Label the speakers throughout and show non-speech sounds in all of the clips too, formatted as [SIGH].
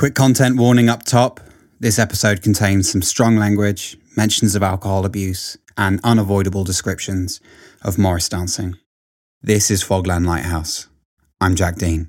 Speaker 1: Quick content warning up top. This episode contains some strong language, mentions of alcohol abuse, and unavoidable descriptions of Morris dancing. This is Fogland Lighthouse. I'm Jack Dean.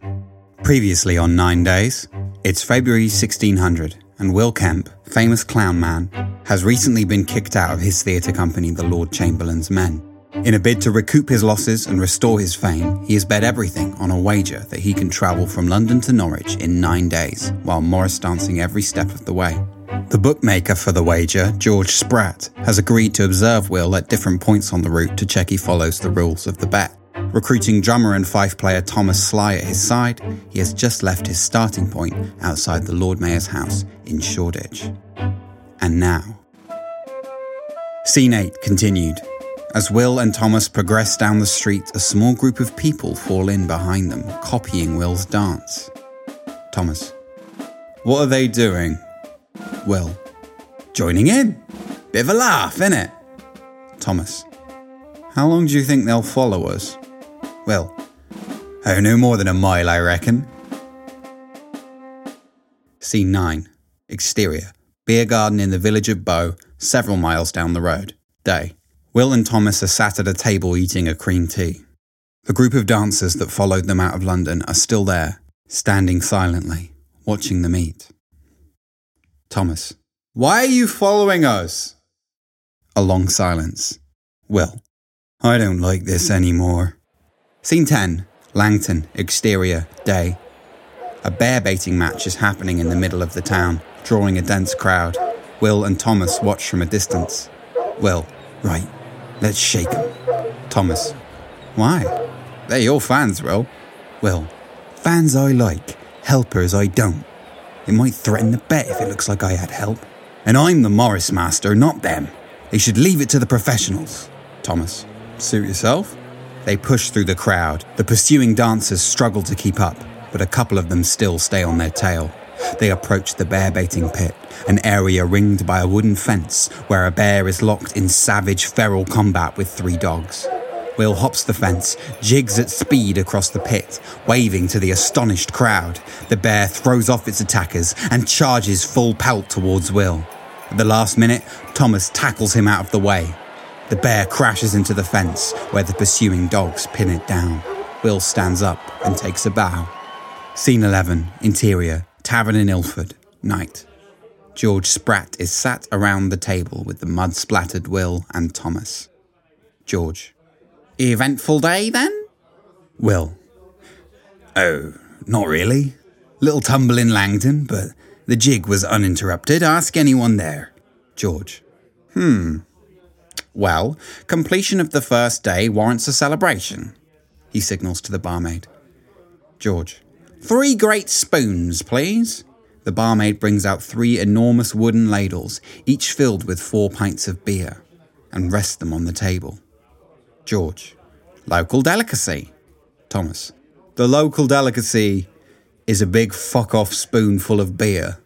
Speaker 1: Previously on Nine Days, it's February 1600, and Will Kemp, famous clown man, has recently been kicked out of his theatre company, the Lord Chamberlain's Men. In a bid to recoup his losses and restore his fame, he has bet everything on a wager that he can travel from London to Norwich in nine days, while Morris dancing every step of the way. The bookmaker for the wager, George Spratt, has agreed to observe Will at different points on the route to check he follows the rules of the bet. Recruiting drummer and fife player Thomas Sly at his side, he has just left his starting point outside the Lord Mayor's house in Shoreditch. And now. Scene 8 continued. As Will and Thomas progress down the street, a small group of people fall in behind them, copying Will's dance. Thomas. What are they doing? Will. Joining in. Bit of a laugh, innit? Thomas. How long do you think they'll follow us? Will. Oh, no more than a mile, I reckon. Scene 9. Exterior. Beer garden in the village of Bow, several miles down the road. Day. Will and Thomas are sat at a table eating a cream tea. The group of dancers that followed them out of London are still there, standing silently, watching them eat. Thomas. Why are you following us? A long silence. Will. I don't like this anymore. Scene 10. Langton, exterior, day. A bear baiting match is happening in the middle of the town, drawing a dense crowd. Will and Thomas watch from a distance. Will. Right. Let's shake 'em. Thomas. Why? They're your fans, Will. Will. Fans I like, helpers I don't. It might threaten the bet if it looks like I had help. And I'm the Morris master, not them. They should leave it to the professionals. Thomas. Suit yourself? They push through the crowd. The pursuing dancers struggle to keep up, but a couple of them still stay on their tail. They approach the bear baiting pit, an area ringed by a wooden fence where a bear is locked in savage feral combat with three dogs. Will hops the fence, jigs at speed across the pit, waving to the astonished crowd. The bear throws off its attackers and charges full pelt towards Will. At the last minute, Thomas tackles him out of the way. The bear crashes into the fence where the pursuing dogs pin it down. Will stands up and takes a bow. Scene 11, interior, Tavern in Ilford, night. George Spratt is sat around the table with the mud splattered Will and Thomas. George. Eventful day then? Will. Oh, not really. Little tumble in Langton, but the jig was uninterrupted. Ask anyone there. George. Hmm. Well, completion of the first day warrants a celebration. He signals to the barmaid. George. Three great spoons, please. The barmaid brings out three enormous wooden ladles, each filled with four pints of beer, and rests them on the table. George. Local delicacy. Thomas. The local delicacy is a big fuck off spoonful of beer.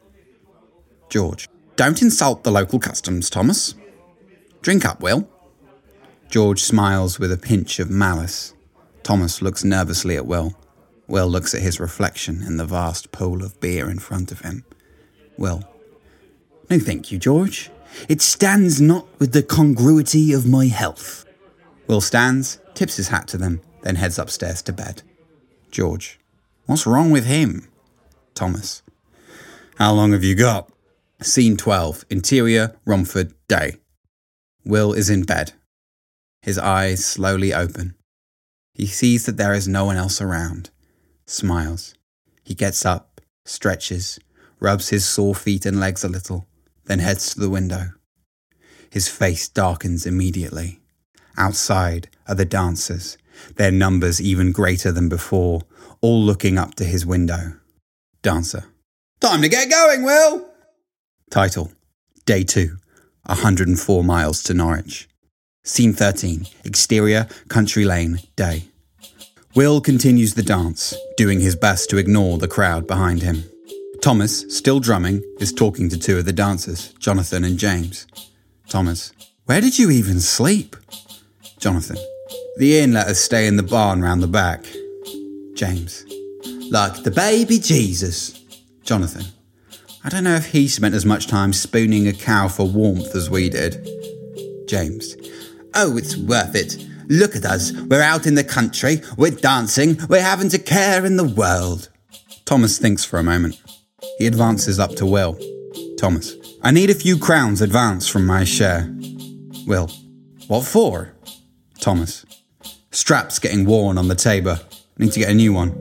Speaker 1: George. Don't insult the local customs, Thomas. Drink up, Will. George smiles with a pinch of malice. Thomas looks nervously at Will. Will looks at his reflection in the vast pool of beer in front of him. Will. No, thank you, George. It stands not with the congruity of my health. Will stands, tips his hat to them, then heads upstairs to bed. George. What's wrong with him? Thomas. How long have you got? Scene 12. Interior, Romford, day. Will is in bed. His eyes slowly open. He sees that there is no one else around. Smiles. He gets up, stretches, rubs his sore feet and legs a little, then heads to the window. His face darkens immediately. Outside are the dancers, their numbers even greater than before, all looking up to his window. Dancer. Time to get going, Will! Title Day 2 104 miles to Norwich. Scene 13 Exterior, Country Lane, day. Will continues the dance, doing his best to ignore the crowd behind him. Thomas, still drumming, is talking to two of the dancers, Jonathan and James. Thomas, where did you even sleep? Jonathan, the inn let us stay in the barn round the back. James, like the baby Jesus. Jonathan, I don't know if he spent as much time spooning a cow for warmth as we did. James. Oh, it's worth it. Look at us. We're out in the country. We're dancing. We're having to care in the world. Thomas thinks for a moment. He advances up to Will. Thomas. I need a few crowns advance from my share. Will. What for? Thomas. Straps getting worn on the tabor. Need to get a new one.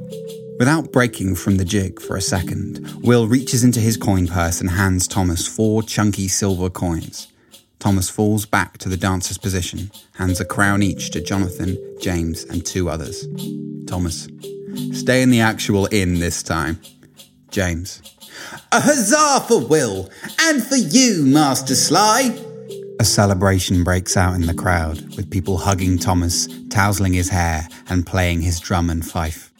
Speaker 1: Without breaking from the jig for a second, Will reaches into his coin purse and hands Thomas four chunky silver coins. Thomas falls back to the dancer's position, hands a crown each to Jonathan, James, and two others. Thomas. Stay in the actual inn this time. James. A huzzah for Will, and for you, Master Sly! A celebration breaks out in the crowd, with people hugging Thomas, tousling his hair, and playing his drum and fife.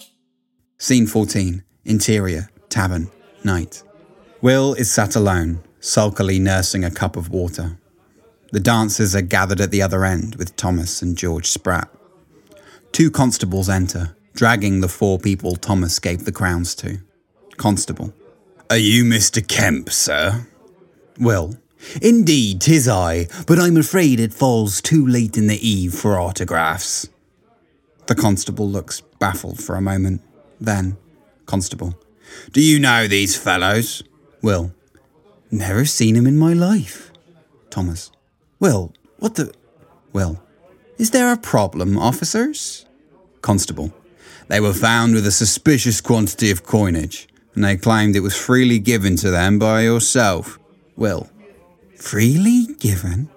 Speaker 1: Scene 14 Interior, Tavern, Night. Will is sat alone, sulkily nursing a cup of water. The dancers are gathered at the other end with Thomas and George Spratt. Two constables enter, dragging the four people Thomas gave the crowns to. Constable. Are you Mr. Kemp, sir? Will. Indeed, tis I, but I'm afraid it falls too late in the eve for autographs. The constable looks baffled for a moment. Then, Constable. Do you know these fellows? Will. Never seen him in my life. Thomas. Will, what the. Well, Is there a problem, officers? Constable. They were found with a suspicious quantity of coinage, and they claimed it was freely given to them by yourself. Will. Freely given?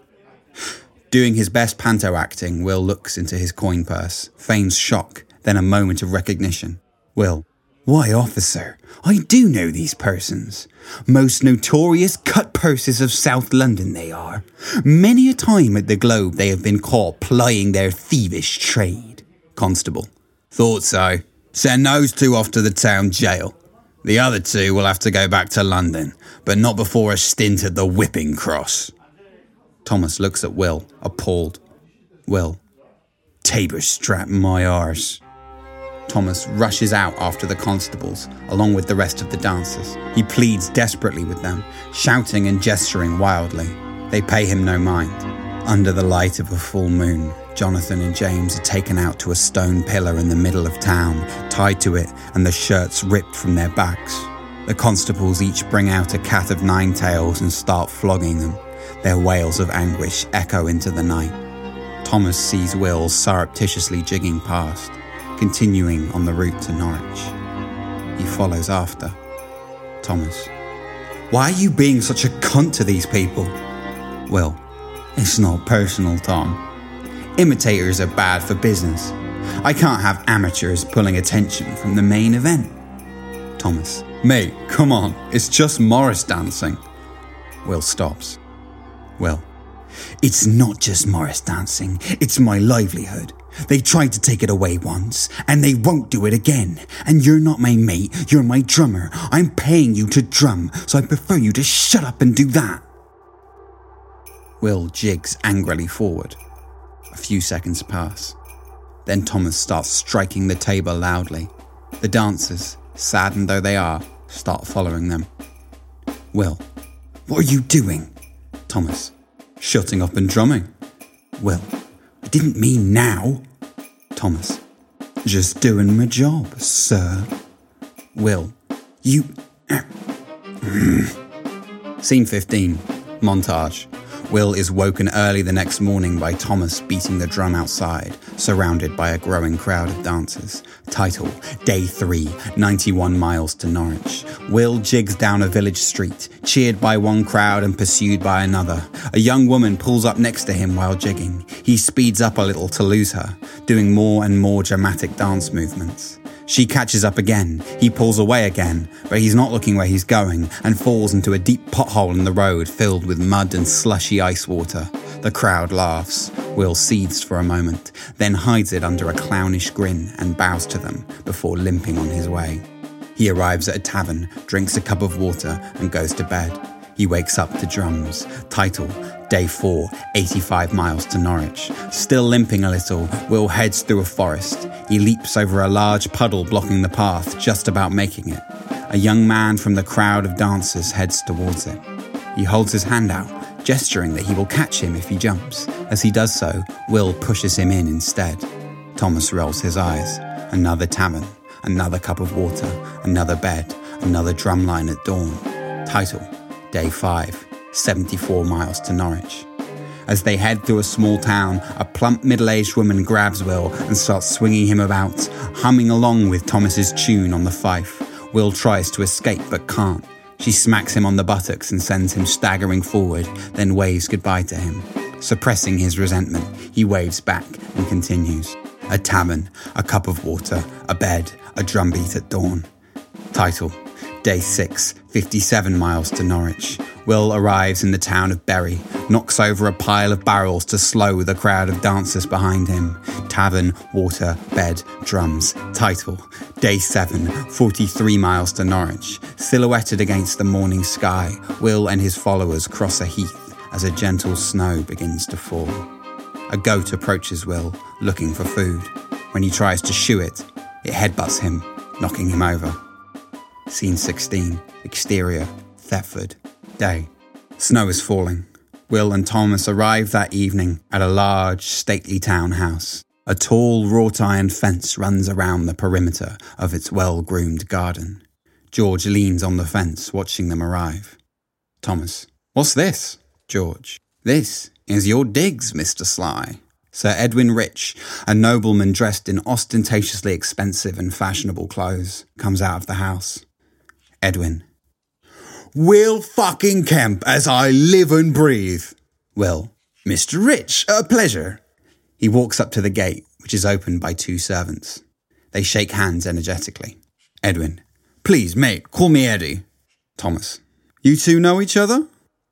Speaker 1: Doing his best panto acting, Will looks into his coin purse, feigns shock, then a moment of recognition. Will. Why, officer, I do know these persons. Most notorious cut purses of South London they are. Many a time at the Globe they have been caught plying their thievish trade. Constable. Thought so. Send those two off to the town jail. The other two will have to go back to London, but not before a stint at the whipping cross. Thomas looks at Will, appalled. Will. Tabor strap my arse. Thomas rushes out after the constables, along with the rest of the dancers. He pleads desperately with them, shouting and gesturing wildly. They pay him no mind. Under the light of a full moon, Jonathan and James are taken out to a stone pillar in the middle of town, tied to it, and the shirts ripped from their backs. The constables each bring out a cat of nine tails and start flogging them. Their wails of anguish echo into the night. Thomas sees Will surreptitiously jigging past continuing on the route to Norwich. He follows after. Thomas. Why are you being such a cunt to these people? Will. It's not personal, Tom. Imitators are bad for business. I can't have amateurs pulling attention from the main event. Thomas. Mate, come on, it's just Morris dancing. Will stops. Will. It's not just Morris dancing, it's my livelihood. They tried to take it away once, and they won't do it again. And you're not my mate, you're my drummer. I'm paying you to drum, so I prefer you to shut up and do that. Will jigs angrily forward. A few seconds pass. Then Thomas starts striking the tabor loudly. The dancers, saddened though they are, start following them. Will, what are you doing? Thomas, shutting up and drumming. Will, I didn't mean now. Thomas. Just doing my job, sir. Will. You. [CLEARS THROAT] Scene 15 Montage. Will is woken early the next morning by Thomas beating the drum outside, surrounded by a growing crowd of dancers. Title Day 3, 91 miles to Norwich. Will jigs down a village street, cheered by one crowd and pursued by another. A young woman pulls up next to him while jigging. He speeds up a little to lose her, doing more and more dramatic dance movements. She catches up again. He pulls away again, but he's not looking where he's going and falls into a deep pothole in the road filled with mud and slushy ice water. The crowd laughs. Will seethes for a moment, then hides it under a clownish grin and bows to them before limping on his way. He arrives at a tavern, drinks a cup of water, and goes to bed. He wakes up to drums. Title Day 4, 85 miles to Norwich. Still limping a little, Will heads through a forest. He leaps over a large puddle blocking the path, just about making it. a young man from the crowd of dancers heads towards it. He holds his hand out, gesturing that he will catch him if he jumps. As he does so, Will pushes him in instead. Thomas rolls his eyes. Another tavern, another cup of water, another bed, another drumline at dawn. Title Day 5, 74 miles to Norwich. As they head through a small town, a plump middle aged woman grabs Will and starts swinging him about, humming along with Thomas's tune on the fife. Will tries to escape but can't. She smacks him on the buttocks and sends him staggering forward, then waves goodbye to him. Suppressing his resentment, he waves back and continues. A tavern, a cup of water, a bed, a drumbeat at dawn. Title Day 6, 57 miles to Norwich. Will arrives in the town of Bury, knocks over a pile of barrels to slow the crowd of dancers behind him. Tavern, water, bed, drums. Title Day 7, 43 miles to Norwich. Silhouetted against the morning sky, Will and his followers cross a heath as a gentle snow begins to fall. A goat approaches Will, looking for food. When he tries to shoo it, it headbutts him, knocking him over. Scene 16, exterior, Thetford. Day. Snow is falling. Will and Thomas arrive that evening at a large, stately townhouse. A tall wrought iron fence runs around the perimeter of its well groomed garden. George leans on the fence, watching them arrive. Thomas. What's this? George. This is your digs, Mr. Sly. Sir Edwin Rich, a nobleman dressed in ostentatiously expensive and fashionable clothes, comes out of the house. Edwin. Will fucking Kemp as I live and breathe. Well, Mr. Rich, a pleasure. He walks up to the gate, which is opened by two servants. They shake hands energetically. Edwin, please, mate, call me Eddie. Thomas, you two know each other?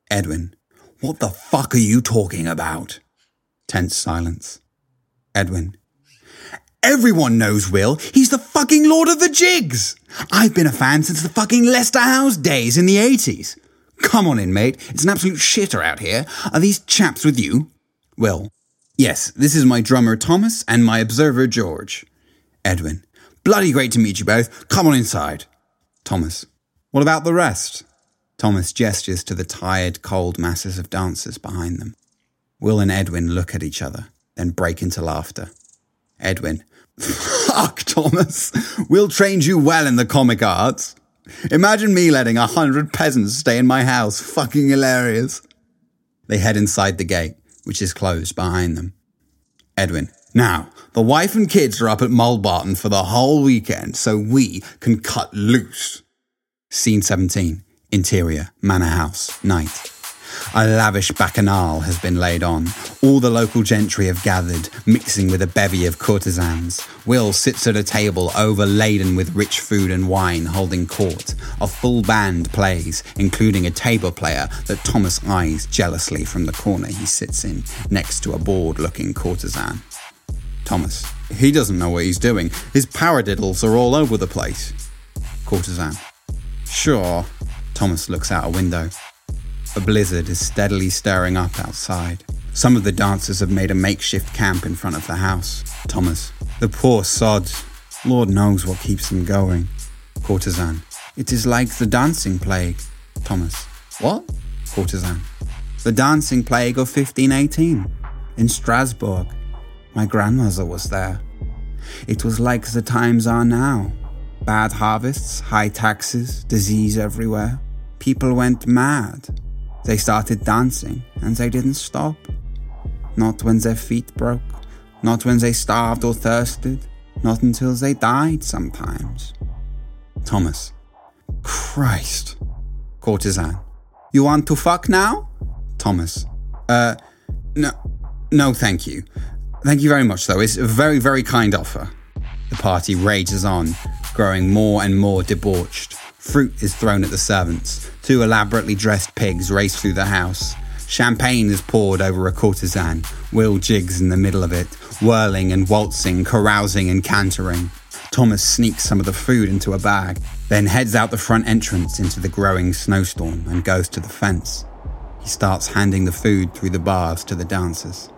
Speaker 1: Edwin, what the fuck are you talking about? Tense silence. Edwin, Everyone knows Will. He's the fucking Lord of the Jigs. I've been a fan since the fucking Leicester House days in the 80s. Come on in, mate. It's an absolute shitter out here. Are these chaps with you? Well, Yes, this is my drummer Thomas and my observer George. Edwin. Bloody great to meet you both. Come on inside. Thomas. What about the rest? Thomas gestures to the tired, cold masses of dancers behind them. Will and Edwin look at each other, then break into laughter. Edwin. [LAUGHS] Fuck, Thomas. We'll train you well in the comic arts. Imagine me letting a hundred peasants stay in my house. Fucking hilarious. They head inside the gate, which is closed behind them. Edwin. Now, the wife and kids are up at Mulbarton for the whole weekend, so we can cut loose. Scene 17. Interior, Manor House, night. A lavish bacchanal has been laid on. All the local gentry have gathered, mixing with a bevy of courtesans. Will sits at a tabor overladen with rich food and wine, holding court. A full band plays, including a table player that Thomas eyes jealously from the corner he sits in, next to a bored looking courtesan. Thomas. He doesn't know what he's doing. His paradiddles are all over the place. Courtesan. Sure. Thomas looks out a window. A blizzard is steadily stirring up outside. Some of the dancers have made a makeshift camp in front of the house. Thomas. The poor sods. Lord knows what keeps them going. Courtesan. It is like the dancing plague. Thomas. What? Courtesan. The dancing plague of 1518 in Strasbourg. My grandmother was there. It was like the times are now. Bad harvests, high taxes, disease everywhere. People went mad. They started dancing and they didn't stop. Not when their feet broke, not when they starved or thirsted, not until they died sometimes. Thomas. Christ. Courtesan. You want to fuck now? Thomas. Uh, no, no, thank you. Thank you very much, though. It's a very, very kind offer. The party rages on, growing more and more debauched. Fruit is thrown at the servants. Two elaborately dressed pigs race through the house. Champagne is poured over a courtesan. Will jigs in the middle of it, whirling and waltzing, carousing and cantering. Thomas sneaks some of the food into a bag, then heads out the front entrance into the growing snowstorm and goes to the fence. He starts handing the food through the bars to the dancers.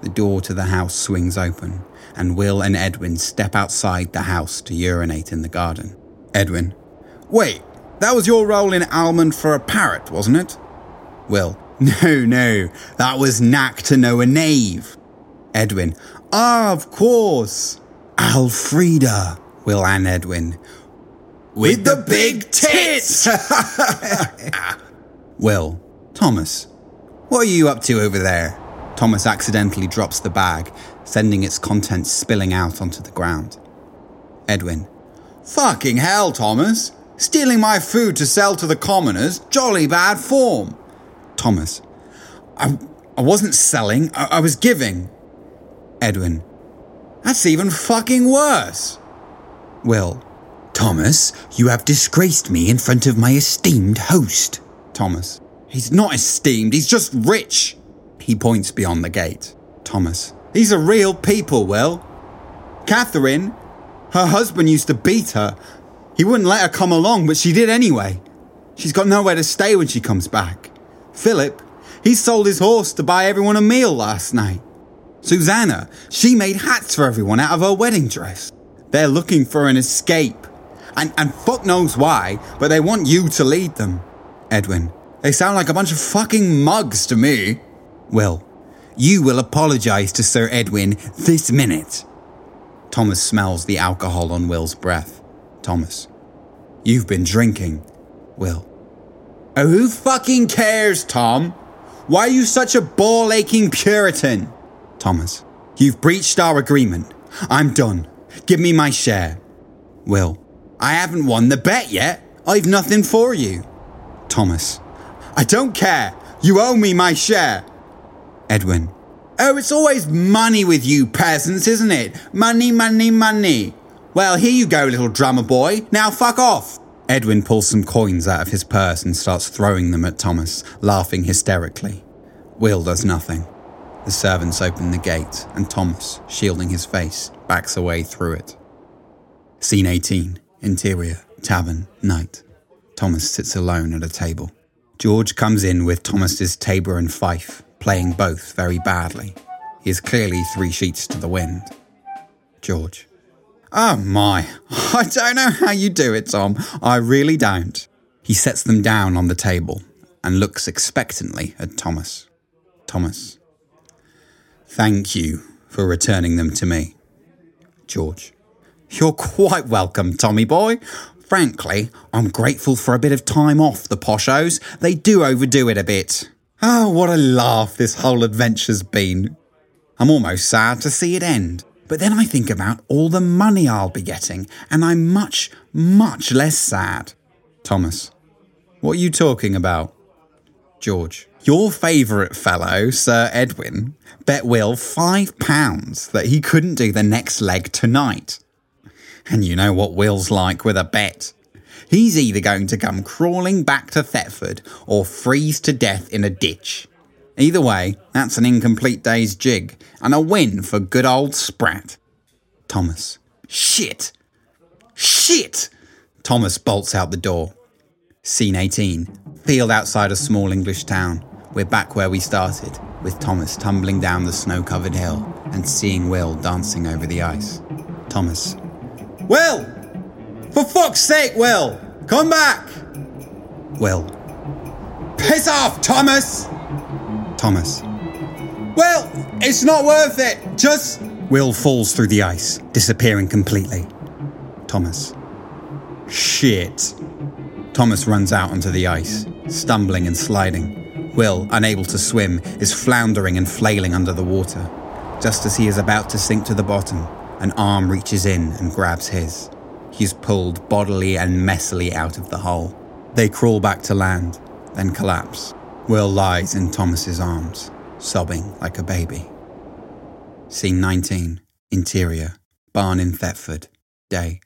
Speaker 1: The door to the house swings open, and Will and Edwin step outside the house to urinate in the garden. Edwin, Wait, that was your role in Almond for a Parrot, wasn't it? Will. [LAUGHS] No, no, that was Knack to know a knave. Edwin. Ah, of course. Alfreda. Will and Edwin. With, the big tits! [LAUGHS] Will. Thomas. What are you up to over there? Thomas accidentally drops the bag, sending its contents spilling out onto the ground. Edwin. Fucking hell, Thomas. Stealing my food to sell to the commoners, jolly bad form. Thomas. I, I wasn't selling, I, I was giving. Edwin. That's even fucking worse. Will. Thomas, you have disgraced me in front of my esteemed host. Thomas. He's not esteemed, he's just rich. He points beyond the gate. Thomas. These are real people, Will. Catherine, her husband used to beat her. He wouldn't let her come along, but she did anyway. She's got nowhere to stay when she comes back. Philip, he sold his horse to buy everyone a meal last night. Susanna, she made hats for everyone out of her wedding dress. They're looking for an escape. And, and fuck knows why, but they want you to lead them. Edwin, they sound like a bunch of fucking mugs to me. Will, you will apologise to Sir Edwin this minute. Thomas smells the alcohol on Will's breath. Thomas, you've been drinking. Will, oh, who fucking cares, Tom? Why are you such a ball aching Puritan? Thomas, you've breached our agreement. I'm done. Give me my share. Will, I haven't won the bet yet. I've nothing for you. Thomas, I don't care. You owe me my share. Edwin, oh, it's always money with you peasants, isn't it? Money, money, money. Well, here you go, little drummer boy. Now fuck off. Edwin pulls some coins out of his purse and starts throwing them at Thomas, laughing hysterically. Will does nothing. The servants open the gate, and Thomas, shielding his face, backs away through it. Scene 18 Interior, tavern, night. Thomas sits alone at a table. George comes in with Thomas's tabor and fife, playing both very badly. He is clearly three sheets to the wind. George. Oh my, [LAUGHS] I don't know how you do it, Tom. I really don't. He sets them down on the table and looks expectantly at Thomas. Thomas. Thank you for returning them to me. George. You're quite welcome, Tommy boy. Frankly, I'm grateful for a bit of time off the poshos. They do overdo it a bit. Oh, what a laugh this whole adventure's been. I'm almost sad to see it end. But then I think about all the money I'll be getting, and I'm much, much less sad. Thomas. What are you talking about? George. Your favourite fellow, Sir Edwin, bet Will five pounds that he couldn't do the next leg tonight. And you know what Will's like with a bet. He's either going to come crawling back to Thetford or freeze to death in a ditch. Either way, that's an incomplete day's jig and a win for good old Spratt. Thomas. Shit! Shit! Thomas bolts out the door. Scene 18. Field outside a small English town. We're back where we started, with Thomas tumbling down the snow covered hill and seeing Will dancing over the ice. Thomas. Will! For fuck's sake, Will! Come back! Will. Piss off, Thomas! Thomas. Well, it's not worth it. Just. Will falls through the ice, disappearing completely. Thomas. Shit. Thomas runs out onto the ice, stumbling and sliding. Will, unable to swim, is floundering and flailing under the water. Just as he is about to sink to the bottom, an arm reaches in and grabs his. He is pulled bodily and messily out of the hole. They crawl back to land, then collapse. Will lies in Thomas's arms, sobbing like a baby. Scene 19. Interior. Barn in Thetford. Day.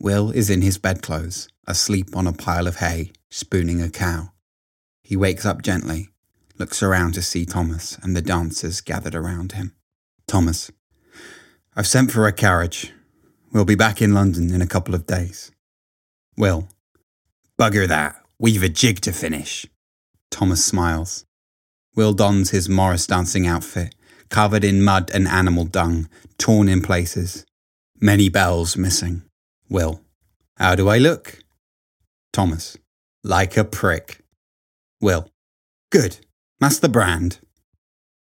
Speaker 1: Will is in his bedclothes, asleep on a pile of hay, spooning a cow. He wakes up gently, looks around to see Thomas and the dancers gathered around him. Thomas. I've sent for a carriage. We'll be back in London in a couple of days. Will. Bugger that. We've a jig to finish. Thomas smiles. Will dons his Morris dancing outfit, covered in mud and animal dung, torn in places. Many bells missing. Will. How do I look? Thomas. Like a prick. Will. Good. The brand.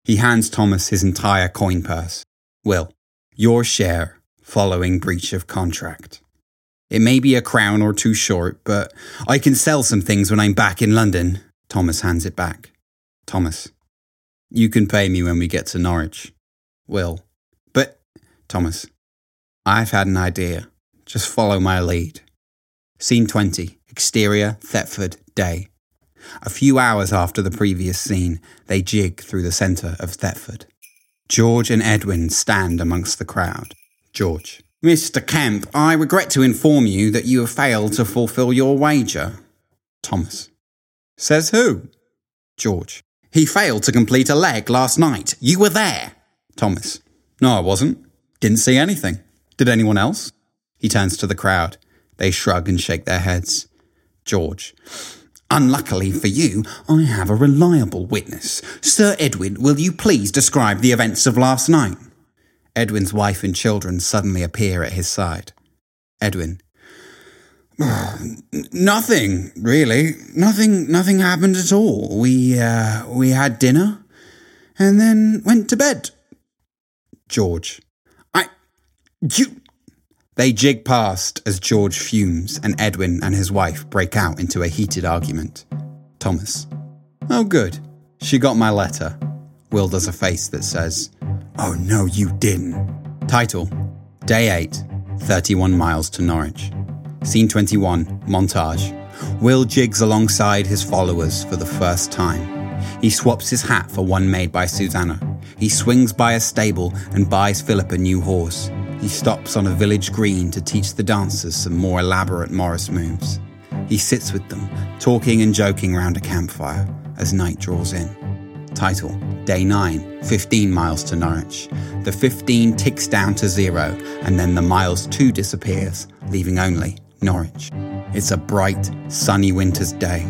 Speaker 1: He hands Thomas his entire coin purse. Will. Your share following breach of contract. It may be a crown or two short, but I can sell some things when I'm back in London. Thomas hands it back. Thomas. You can pay me when we get to Norwich. Will. But, Thomas, I've had an idea. Just follow my lead. Scene 20. Exterior, Thetford, day. A few hours after the previous scene, they jig through the centre of Thetford. George and Edwin stand amongst the crowd. George. Mr. Kemp, I regret to inform you that you have failed to fulfil your wager. Thomas. Says who? George. He failed to complete a leg last night. You were there. Thomas. No, I wasn't. Didn't see anything. Did anyone else? He turns to the crowd. They shrug and shake their heads. George. Unluckily for you, I have a reliable witness. Sir Edwin, will you please describe the events of last night? Edwin's wife and children suddenly appear at his side. Edwin. [SIGHS] Nothing, really. Nothing nothing happened at all. We uh, we had dinner and then went to bed. George. I you They jig past as George fumes and Edwin and his wife break out into a heated argument. Thomas. Oh good. She got my letter. Will does a face that says, Oh no, you didn't. Title Day 8, 31 miles to Norwich. Scene 21, montage. Will jigs alongside his followers for the first time. He swaps his hat for one made by Susanna. He swings by a stable and buys Philip a new horse. He stops on a village green to teach the dancers some more elaborate Morris moves. He sits with them, talking and joking round a campfire as night draws in. Title Day 9, 15 miles to Norwich. The 15 ticks down to zero, and then the miles 2 disappears, leaving only Norwich. It's a bright, sunny winter's day.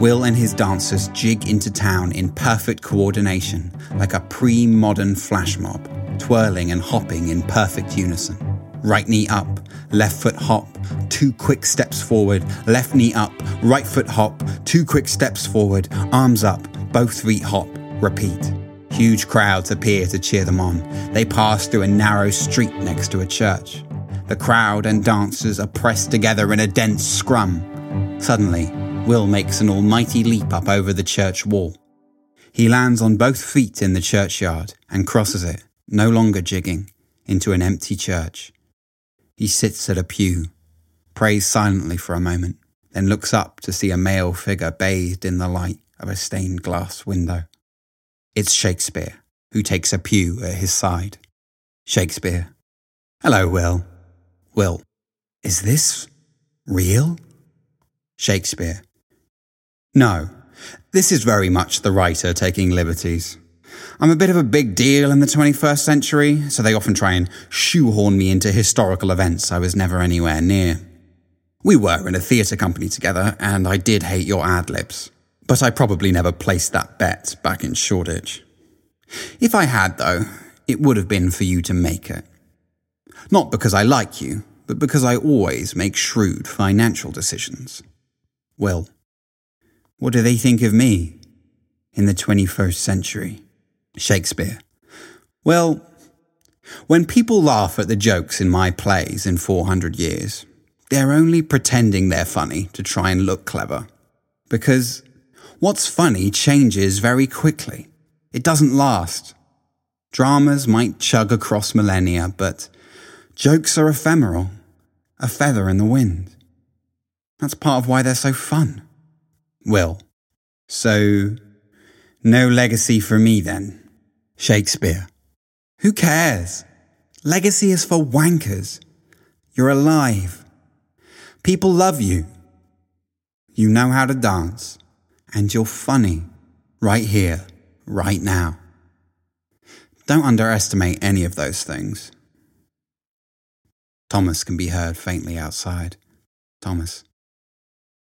Speaker 1: Will and his dancers jig into town in perfect coordination, like a pre modern flash mob, twirling and hopping in perfect unison. Right knee up, left foot hop, two quick steps forward, left knee up, right foot hop, two quick steps forward, arms up, both feet hop, repeat. Huge crowds appear to cheer them on. They pass through a narrow street next to a church. The crowd and dancers are pressed together in a dense scrum. Suddenly, Will makes an almighty leap up over the church wall. He lands on both feet in the churchyard and crosses it, no longer jigging, into an empty church. He sits at a pew, prays silently for a moment, then looks up to see a male figure bathed in the light of a stained glass window. It's Shakespeare, who takes a pew at his side. Shakespeare. Hello, Will. Will, is this real? Shakespeare. No, this is very much the writer taking liberties. I'm a bit of a big deal in the 21st century, so they often try and shoehorn me into historical events I was never anywhere near. We were in a theatre company together, and I did hate your ad libs, but I probably never placed that bet back in Shoreditch. If I had, though, it would have been for you to make it. Not because I like you, but because I always make shrewd financial decisions. Well, what do they think of me in the 21st century? Shakespeare. Well, when people laugh at the jokes in my plays in 400 years, they're only pretending they're funny to try and look clever. Because what's funny changes very quickly. It doesn't last. Dramas might chug across millennia, but Jokes are ephemeral, a feather in the wind. That's part of why they're so fun. Will. So, no legacy for me then. Shakespeare. Who cares? Legacy is for wankers. You're alive. People love you. You know how to dance. And you're funny. Right here, right now. Don't underestimate any of those things. Thomas can be heard faintly outside. Thomas.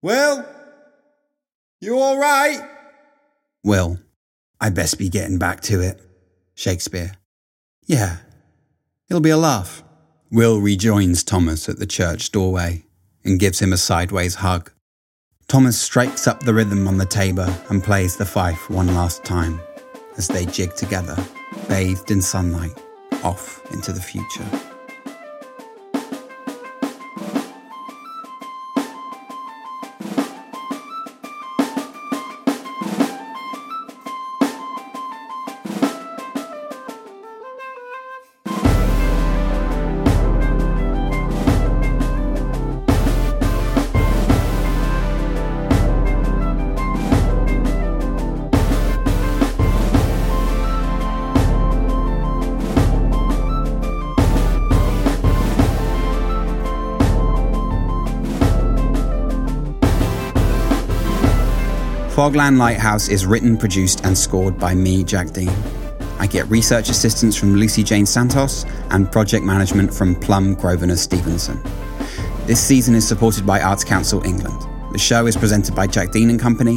Speaker 1: Will? You all right? Will. I'd best be getting back to it. Shakespeare. Yeah. It'll be a laugh. Will rejoins Thomas at the church doorway and gives him a sideways hug. Thomas strikes up the rhythm on the tabor and plays the fife one last time as they jig together, bathed in sunlight, off into the future. Fogland Lighthouse is written, produced, and scored by me, Jack Dean. I get research assistance from Lucy Jane Santos and project management from Plum Grosvenor Stevenson. This season is supported by Arts Council England. The show is presented by Jack Dean and Company.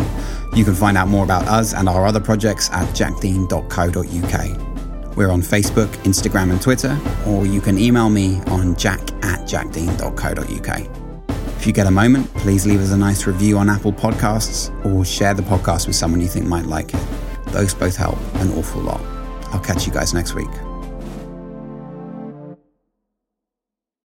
Speaker 1: You can find out more about us and our other projects at jackdean.co.uk. We're on Facebook, Instagram, and Twitter, or you can email me on jack at jackdean.co.uk. If you get a moment, please leave us a nice review on Apple Podcasts or share the podcast with someone you think might like it. Those both help an awful lot. I'll catch you guys next week.